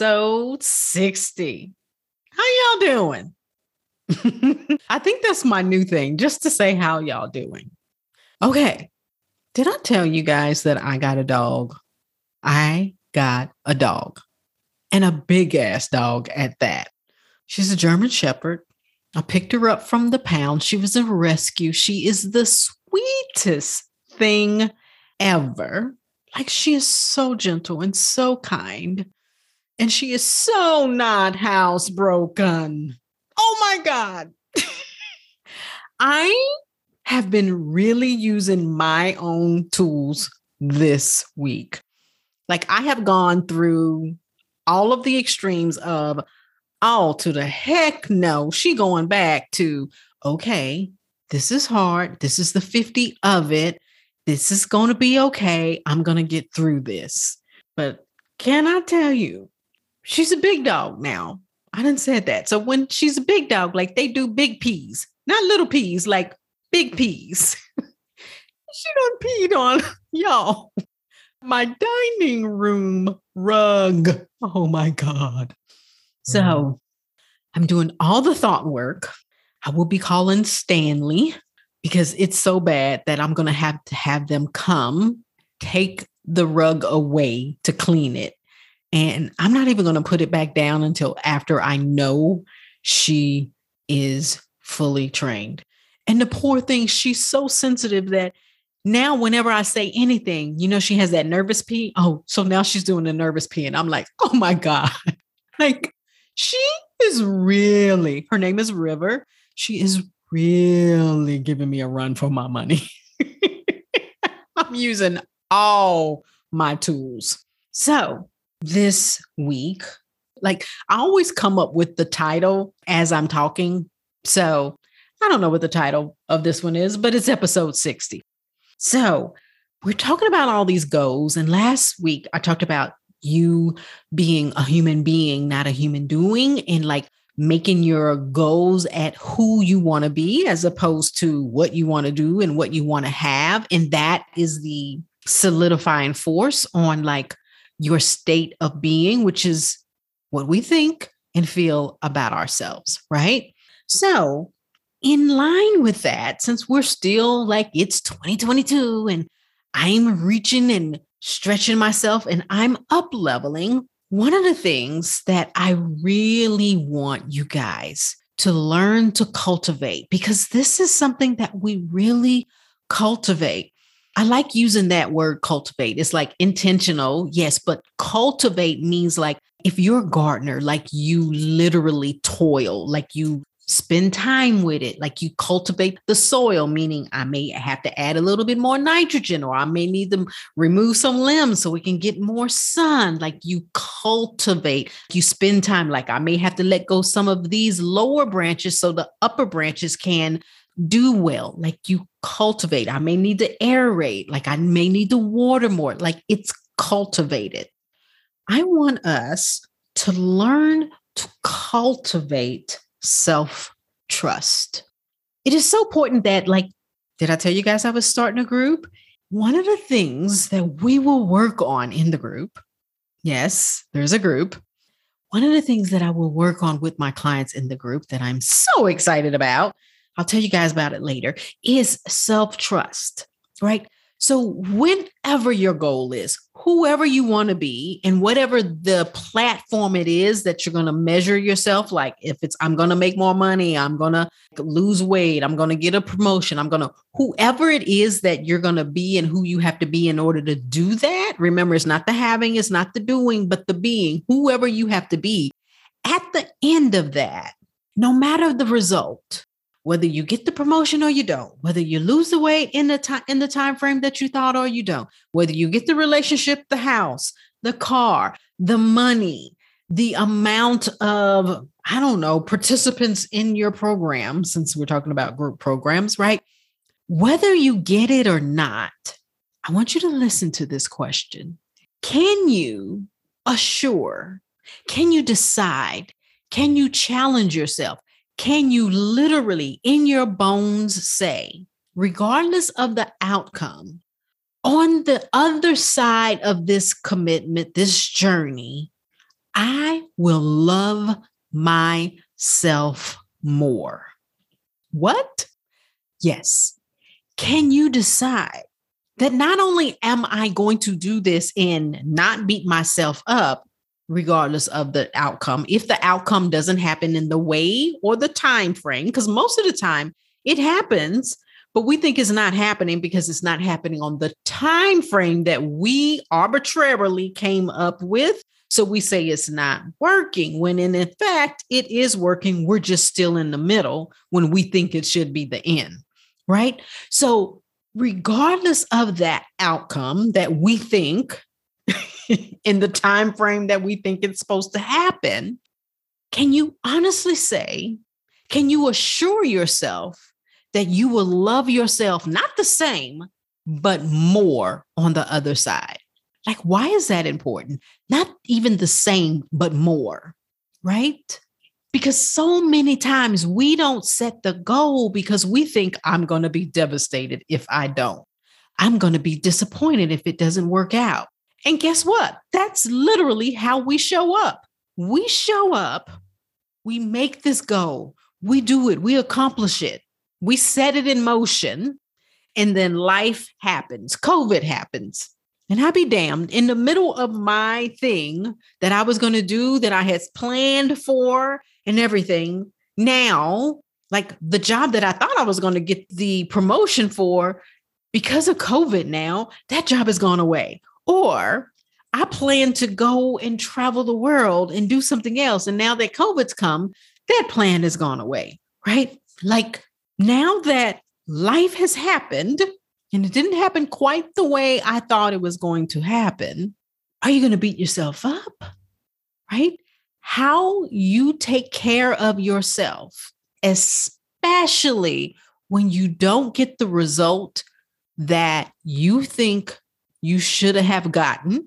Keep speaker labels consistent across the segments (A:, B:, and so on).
A: Episode 60. How y'all doing? I think that's my new thing, just to say how y'all doing. Okay. Did I tell you guys that I got a dog? I got a dog and a big ass dog at that. She's a German Shepherd. I picked her up from the pound. She was a rescue. She is the sweetest thing ever. Like she is so gentle and so kind. And she is so not housebroken. Oh my God. I have been really using my own tools this week. Like I have gone through all of the extremes of, oh, to the heck no. She going back to, okay, this is hard. This is the 50 of it this is going to be okay. I'm going to get through this. But can I tell you, she's a big dog now. I didn't say that. So when she's a big dog, like they do big peas, not little peas, like big peas. she done peed on y'all. My dining room rug. Oh my God. So mm. I'm doing all the thought work. I will be calling Stanley because it's so bad that I'm going to have to have them come take the rug away to clean it. And I'm not even going to put it back down until after I know she is fully trained. And the poor thing, she's so sensitive that now whenever I say anything, you know, she has that nervous pee. Oh, so now she's doing the nervous pee. And I'm like, oh my God. like she is really, her name is River. She is really giving me a run for my money. I'm using all my tools. So this week, like I always come up with the title as I'm talking. So I don't know what the title of this one is, but it's episode 60. So we're talking about all these goals. And last week I talked about you being a human being, not a human doing, and like making your goals at who you want to be as opposed to what you want to do and what you want to have. And that is the solidifying force on like your state of being, which is what we think and feel about ourselves, right? So, in line with that, since we're still like it's 2022 and I'm reaching and stretching myself and I'm up leveling, one of the things that I really want you guys to learn to cultivate, because this is something that we really cultivate. I like using that word cultivate. It's like intentional, yes, but cultivate means like if you're a gardener, like you literally toil, like you spend time with it. Like you cultivate the soil, meaning I may have to add a little bit more nitrogen, or I may need to remove some limbs so we can get more sun. Like you cultivate, you spend time. Like I may have to let go some of these lower branches so the upper branches can do well. Like you cultivate. I may need to aerate, like I may need to water more. Like it's cultivated. I want us to learn to cultivate self trust. It is so important that, like, did I tell you guys I was starting a group? One of the things that we will work on in the group, yes, there's a group. One of the things that I will work on with my clients in the group that I'm so excited about, I'll tell you guys about it later, is self trust, right? So, whenever your goal is, whoever you want to be, and whatever the platform it is that you're going to measure yourself, like if it's, I'm going to make more money, I'm going to lose weight, I'm going to get a promotion, I'm going to, whoever it is that you're going to be and who you have to be in order to do that. Remember, it's not the having, it's not the doing, but the being, whoever you have to be. At the end of that, no matter the result, whether you get the promotion or you don't whether you lose the weight in the time in the time frame that you thought or you don't whether you get the relationship the house the car, the money, the amount of, I don't know, participants in your program, since we're talking about group programs, right? Whether you get it or not, I want you to listen to this question. Can you assure, can you decide, can you challenge yourself? Can you literally in your bones say, regardless of the outcome, on the other side of this commitment, this journey, I will love myself more. What? Yes. Can you decide that not only am I going to do this and not beat myself up, regardless of the outcome, if the outcome doesn't happen in the way or the time frame, because most of the time it happens, but we think it's not happening because it's not happening on the time frame that we arbitrarily came up with. So we say it's not working when in fact it is working. We're just still in the middle when we think it should be the end right? So regardless of that outcome that we think in the time frame that we think it's supposed to happen can you honestly say can you assure yourself that you will love yourself not the same, but more on the other side. Like, why is that important? Not even the same, but more, right? Because so many times we don't set the goal because we think I'm going to be devastated if I don't. I'm going to be disappointed if it doesn't work out. And guess what? That's literally how we show up. We show up, we make this goal, we do it, we accomplish it we set it in motion and then life happens covid happens and i be damned in the middle of my thing that i was going to do that i had planned for and everything now like the job that i thought i was going to get the promotion for because of covid now that job has gone away or i plan to go and travel the world and do something else and now that covid's come that plan has gone away right like now that life has happened and it didn't happen quite the way I thought it was going to happen, are you going to beat yourself up? Right? How you take care of yourself, especially when you don't get the result that you think you should have gotten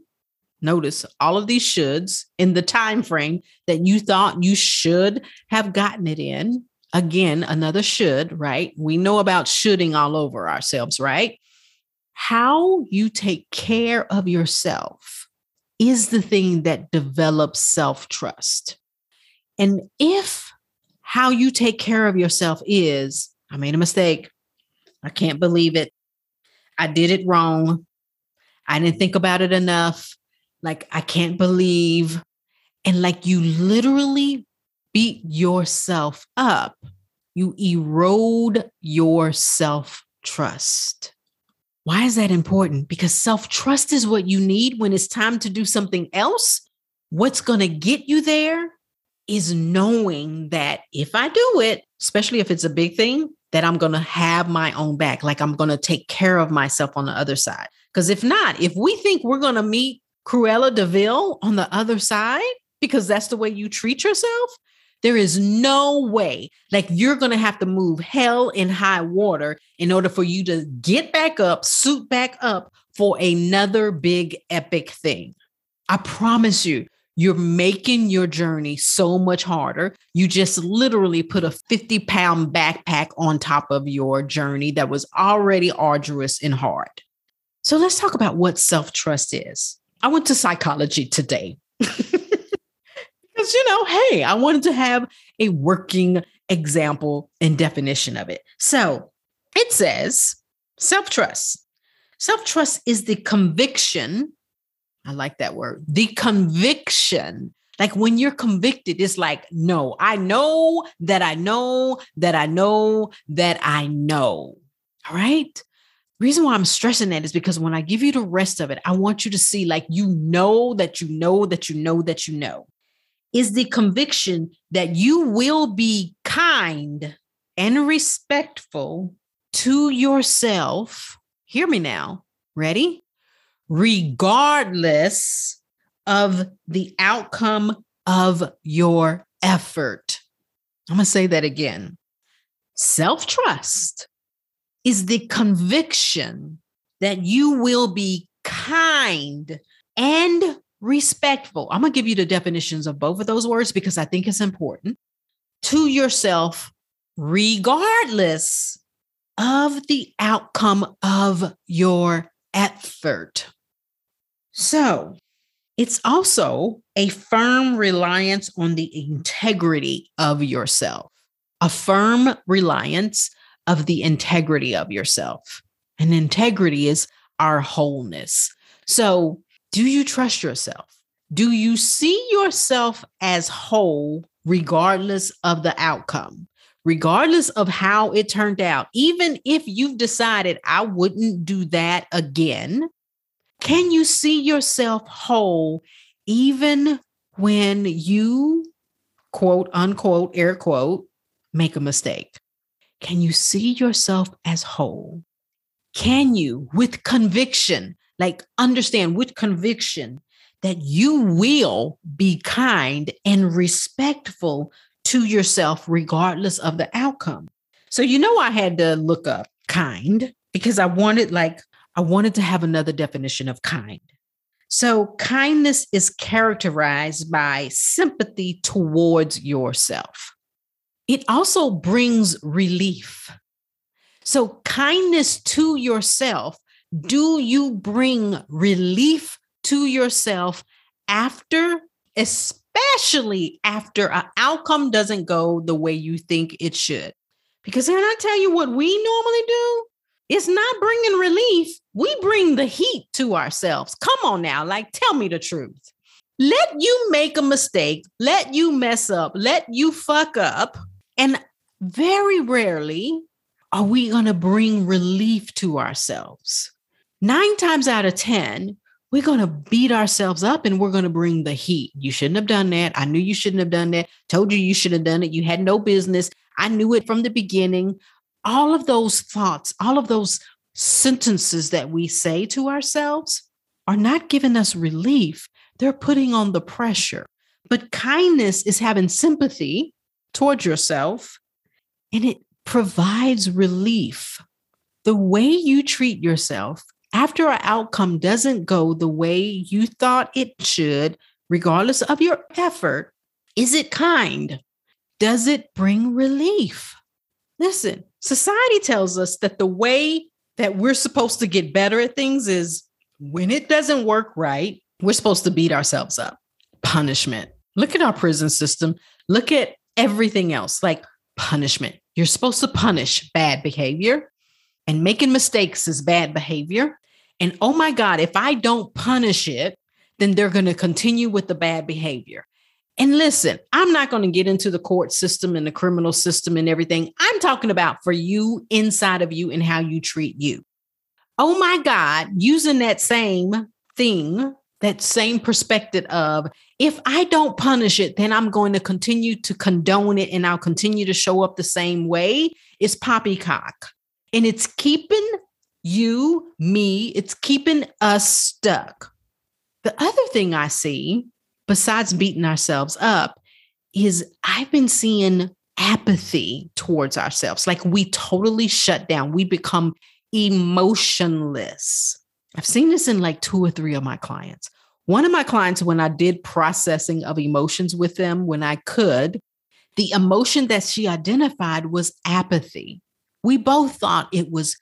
A: notice all of these shoulds in the time frame that you thought you should have gotten it in again, another should, right? We know about shoulding all over ourselves, right? How you take care of yourself is the thing that develops self trust. And if how you take care of yourself is, I made a mistake, I can't believe it, I did it wrong, I didn't think about it enough, like, I can't believe, and like you literally beat yourself up, you erode your self trust. Why is that important? Because self trust is what you need when it's time to do something else. What's going to get you there is knowing that if I do it, especially if it's a big thing, that I'm going to have my own back, like I'm going to take care of myself on the other side. Because if not, if we think we're going to meet Cruella de Vil on the other side, because that's the way you treat yourself, there is no way, like, you're going to have to move hell in high water in order for you to get back up, suit back up for another big epic thing. I promise you, you're making your journey so much harder. You just literally put a 50 pound backpack on top of your journey that was already arduous and hard. So let's talk about what self trust is. I went to psychology today. Because, you know, hey, I wanted to have a working example and definition of it. So it says self trust. Self trust is the conviction. I like that word. The conviction. Like when you're convicted, it's like, no, I know that I know that I know that I know. All right. Reason why I'm stressing that is because when I give you the rest of it, I want you to see like you know that you know that you know that you know is the conviction that you will be kind and respectful to yourself. Hear me now. Ready? Regardless of the outcome of your effort. I'm going to say that again. Self trust is the conviction that you will be kind and respectful. I'm going to give you the definitions of both of those words because I think it's important to yourself, regardless of the outcome of your effort. So, it's also a firm reliance on the integrity of yourself, a firm reliance of the integrity of yourself. And integrity is our wholeness. So, do you trust yourself? Do you see yourself as whole regardless of the outcome? Regardless of how it turned out, even if you've decided I wouldn't do that again, can you see yourself whole even when you, quote unquote, air quote, make a mistake? Can you see yourself as whole? Can you, with conviction, like understand with conviction that you will be kind and respectful to yourself, regardless of the outcome? So, you know, I had to look up kind because I wanted, like, I wanted to have another definition of kind. So, kindness is characterized by sympathy towards yourself. It also brings relief. So, kindness to yourself, do you bring relief to yourself after, especially after an outcome doesn't go the way you think it should? Because can I tell you what we normally do? It's not bringing relief. We bring the heat to ourselves. Come on now, like tell me the truth. Let you make a mistake, let you mess up, let you fuck up. And very rarely are we going to bring relief to ourselves. Nine times out of 10, we're going to beat ourselves up and we're going to bring the heat. You shouldn't have done that. I knew you shouldn't have done that. Told you you should have done it. You had no business. I knew it from the beginning all of those thoughts, all of those sentences that we say to ourselves are not giving us relief. They're putting on the pressure. But kindness is having sympathy towards yourself and it provides relief. The way you treat yourself after an outcome doesn't go the way you thought it should, regardless of your effort, is it kind? Does it bring relief? Listen, society tells us that the way that we're supposed to get better at things is when it doesn't work right, we're supposed to beat ourselves up. Punishment. Look at our prison system. Look at everything else like punishment. You're supposed to punish bad behavior, and making mistakes is bad behavior. And oh my God, if I don't punish it, then they're going to continue with the bad behavior. And listen, I'm not going to get into the court system and the criminal system and everything. I'm talking about for you inside of you and how you treat you. Oh my God, using that same thing, that same perspective of if I don't punish it, then I'm going to continue to condone it and I'll continue to show up the same way. It's poppycock. And it's keeping you, me, it's keeping us stuck. The other thing I see besides beating ourselves up, is I've been seeing apathy towards ourselves. Like we totally shut down, we become emotionless. I've seen this in like two or three of my clients. One of my clients, when I did processing of emotions with them, when I could, the emotion that she identified was apathy. We both thought it was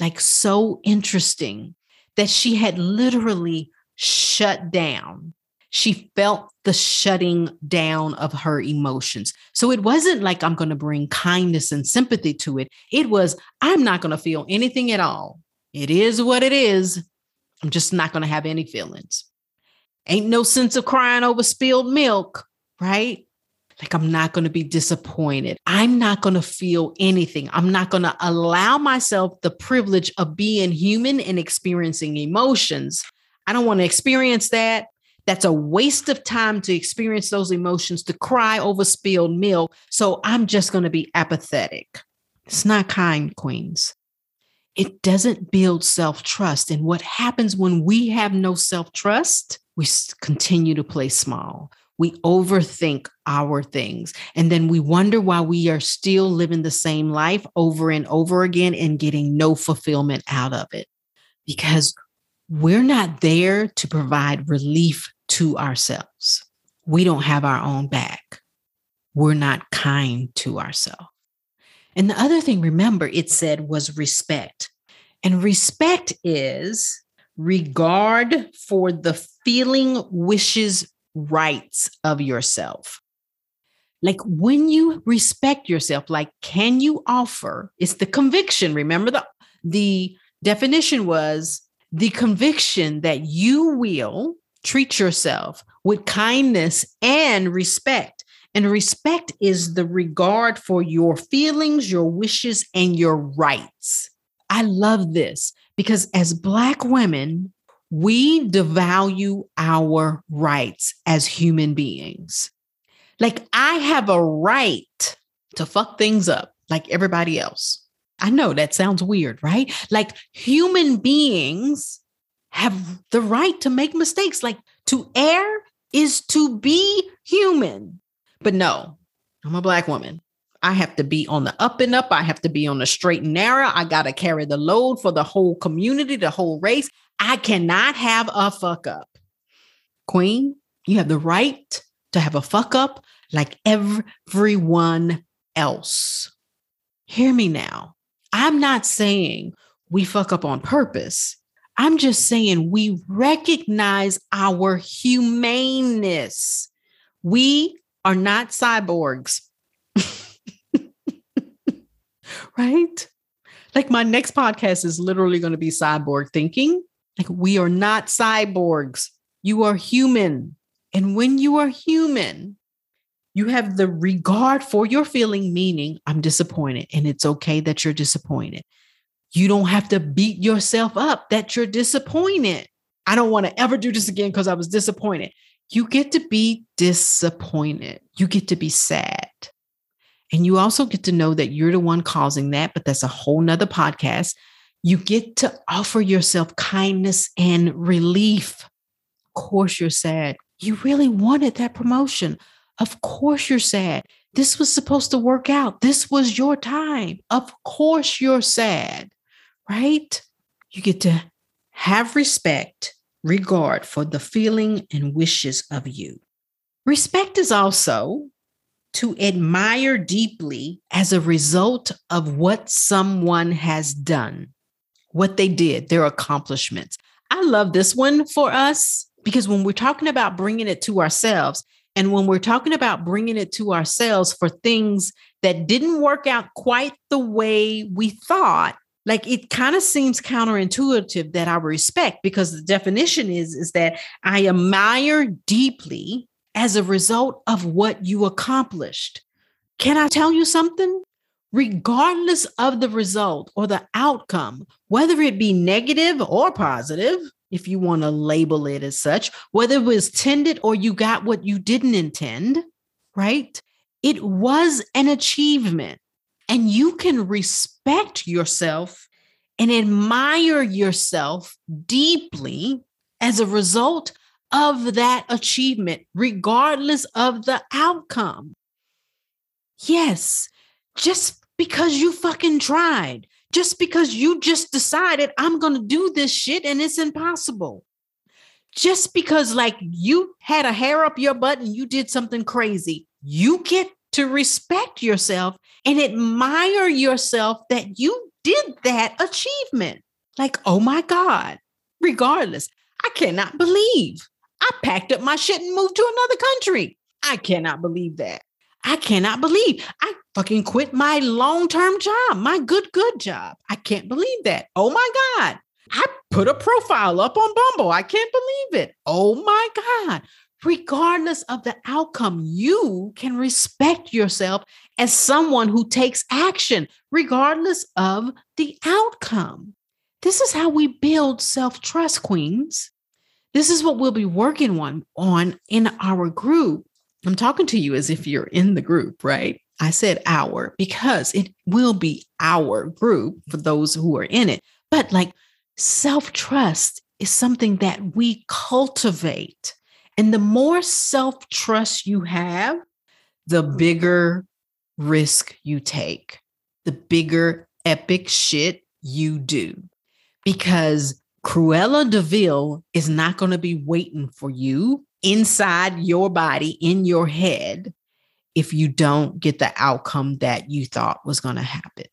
A: like so interesting that she had literally shut down she felt the shutting down of her emotions. So it wasn't like I'm going to bring kindness and sympathy to it. It was, I'm not going to feel anything at all. It is what it is. I'm just not going to have any feelings. Ain't no sense of crying over spilled milk, right? Like, I'm not going to be disappointed. I'm not going to feel anything. I'm not going to allow myself the privilege of being human and experiencing emotions. I don't want to experience that. That's a waste of time to experience those emotions, to cry over spilled milk. So I'm just going to be apathetic. It's not kind, queens. It doesn't build self trust. And what happens when we have no self trust we continue to play small. We overthink our things. And then we wonder why we are still living the same life over and over again and getting no fulfillment out of it. Because we're not there to provide relief to ourselves. We don't have our own back. We're not kind to ourselves. And the other thing, remember, it said was respect. And respect is regard for the feeling, wishes, rights of yourself. Like when you respect yourself, like can you offer? It's the conviction. Remember the the definition was the conviction that you will treat yourself with kindness and respect. And respect is the regard for your feelings, your wishes, and your rights. I love this because as Black women, we devalue our rights as human beings. Like, I have a right to fuck things up like everybody else. I know that sounds weird, right? Like, human beings have the right to make mistakes. Like, to err is to be human. But no, I'm a Black woman. I have to be on the up and up. I have to be on the straight and narrow. I got to carry the load for the whole community, the whole race. I cannot have a fuck up. Queen, you have the right to have a fuck up like everyone else. Hear me now. I'm not saying we fuck up on purpose. I'm just saying we recognize our humaneness. We are not cyborgs. right? Like my next podcast is literally going to be cyborg thinking. Like, we are not cyborgs. You are human. And when you are human, you have the regard for your feeling, meaning I'm disappointed, and it's okay that you're disappointed. You don't have to beat yourself up that you're disappointed. I don't want to ever do this again because I was disappointed. You get to be disappointed. You get to be sad. And you also get to know that you're the one causing that, but that's a whole nother podcast. You get to offer yourself kindness and relief. Of course, you're sad. You really wanted that promotion. Of course, you're sad. This was supposed to work out. This was your time. Of course, you're sad, right? You get to have respect, regard for the feeling and wishes of you. Respect is also to admire deeply as a result of what someone has done what they did, their accomplishments. I love this one for us because when we're talking about bringing it to ourselves, and when we're talking about bringing it to ourselves for things that didn't work out quite the way we thought, like it kind of seems counterintuitive that I respect because the definition is is that I admire deeply as a result of what you accomplished. Can I tell you something? regardless of the result or the outcome, whether it be negative or positive, if you want to label it as such, whether it was tended or you got what you didn't intend, right? It was an achievement. And you can respect yourself and admire yourself deeply as a result of that achievement, regardless of the outcome. Yes, just because you fucking tried, just because you just decided I'm going to do this shit and it's impossible. Just because, like, you had a hair up your butt and you did something crazy, you get to respect yourself and admire yourself that you did that achievement. Like, oh my God, regardless, I cannot believe I packed up my shit and moved to another country. I cannot believe that. I cannot believe I fucking quit my long term job, my good, good job. I can't believe that. Oh my God. I put a profile up on Bumble. I can't believe it. Oh my God. Regardless of the outcome, you can respect yourself as someone who takes action, regardless of the outcome. This is how we build self trust, queens. This is what we'll be working on, on in our group. I'm talking to you as if you're in the group, right? I said our because it will be our group for those who are in it. But like self trust is something that we cultivate. And the more self trust you have, the mm-hmm. bigger risk you take, the bigger epic shit you do. Because Cruella de Vil is not going to be waiting for you inside your body, in your head, if you don't get the outcome that you thought was going to happen.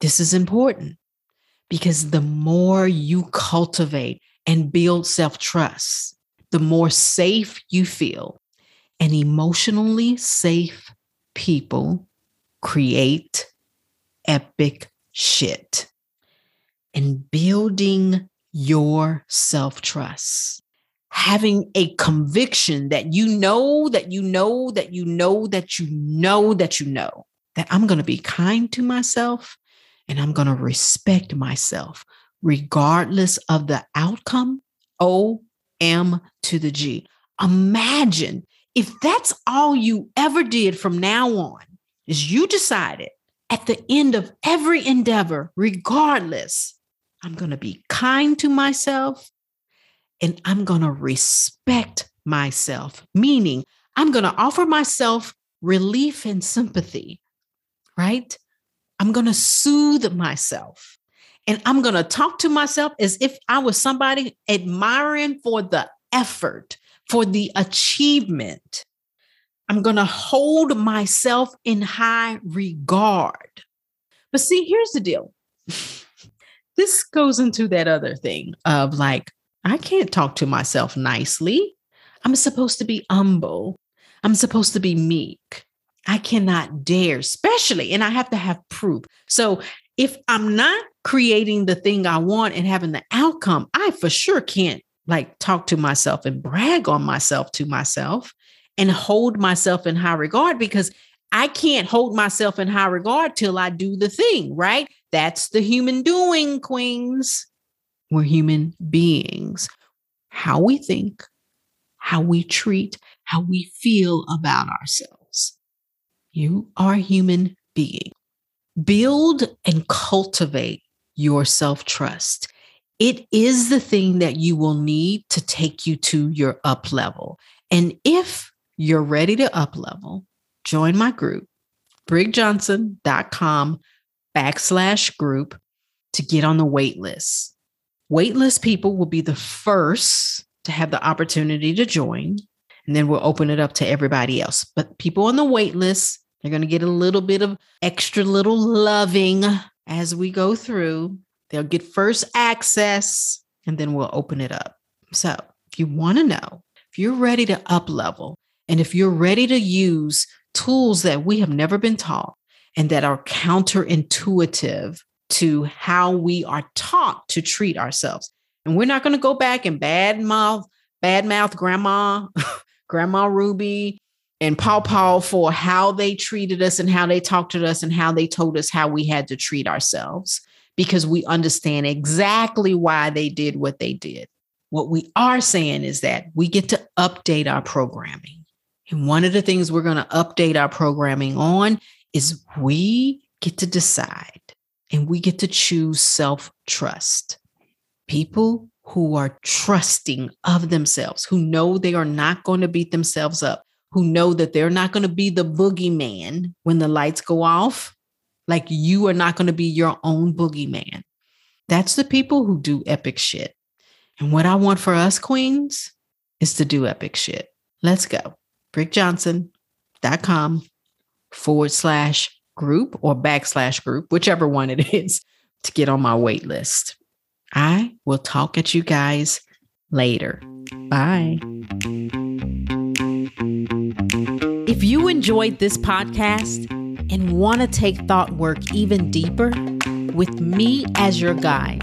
A: This is important because the more you cultivate and build self trust, the more safe you feel. And emotionally safe people create epic shit. And building your self trust, having a conviction that you know, that you know, that you know, that you know, that you know, that I'm going to be kind to myself and I'm going to respect myself regardless of the outcome. O M to the G. Imagine if that's all you ever did from now on is you decided at the end of every endeavor, regardless, I'm going to be kind to myself and I'm going to respect myself, meaning I'm going to offer myself relief and sympathy, right? I'm going to soothe myself. And I'm going to talk to myself as if I was somebody admiring for the effort, for the achievement. I'm going to hold myself in high regard. But see, here's the deal. this goes into that other thing of like, I can't talk to myself nicely. I'm supposed to be humble. I'm supposed to be meek. I cannot dare, especially, and I have to have proof. So if I'm not creating the thing I want and having the outcome, I for sure can't like talk to myself and brag on myself to myself and hold myself in high regard because I can't hold myself in high regard till I do the thing, right? That's the human doing, queens. We're human beings. How we think, how we treat, how we feel about ourselves you are human being. Build and cultivate your self trust. It is the thing that you will need to take you to your up level. And if you're ready to up level, join my group, brigjohnson.com backslash group to get on the wait list. Waitlist people will be the first to have the opportunity to join, and then we'll open it up to everybody else. But people on the wait list they're going to get a little bit of extra little loving as we go through. They'll get first access and then we'll open it up. So, if you want to know, if you're ready to up level, and if you're ready to use tools that we have never been taught and that are counterintuitive to how we are taught to treat ourselves. And we're not going to go back and bad mouth, bad mouth grandma, grandma Ruby, and Paw Paw for how they treated us and how they talked to us and how they told us how we had to treat ourselves because we understand exactly why they did what they did. What we are saying is that we get to update our programming. And one of the things we're going to update our programming on is we get to decide and we get to choose self trust. People who are trusting of themselves, who know they are not going to beat themselves up, who know that they're not going to be the boogeyman when the lights go off. Like you are not going to be your own boogeyman. That's the people who do epic shit. And what I want for us queens is to do epic shit. Let's go. BrigJohnson.com forward slash group or backslash group, whichever one it is, to get on my wait list. I will talk at you guys later. Bye. If you enjoyed this podcast and want to take thought work even deeper with me as your guide,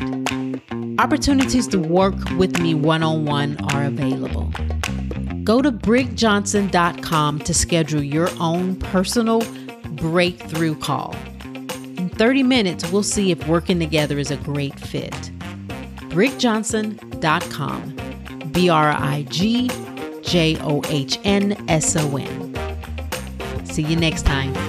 A: opportunities to work with me one on one are available. Go to brigjohnson.com to schedule your own personal breakthrough call. In 30 minutes, we'll see if working together is a great fit. brigjohnson.com, B R I G J O H N S O N. See you next time.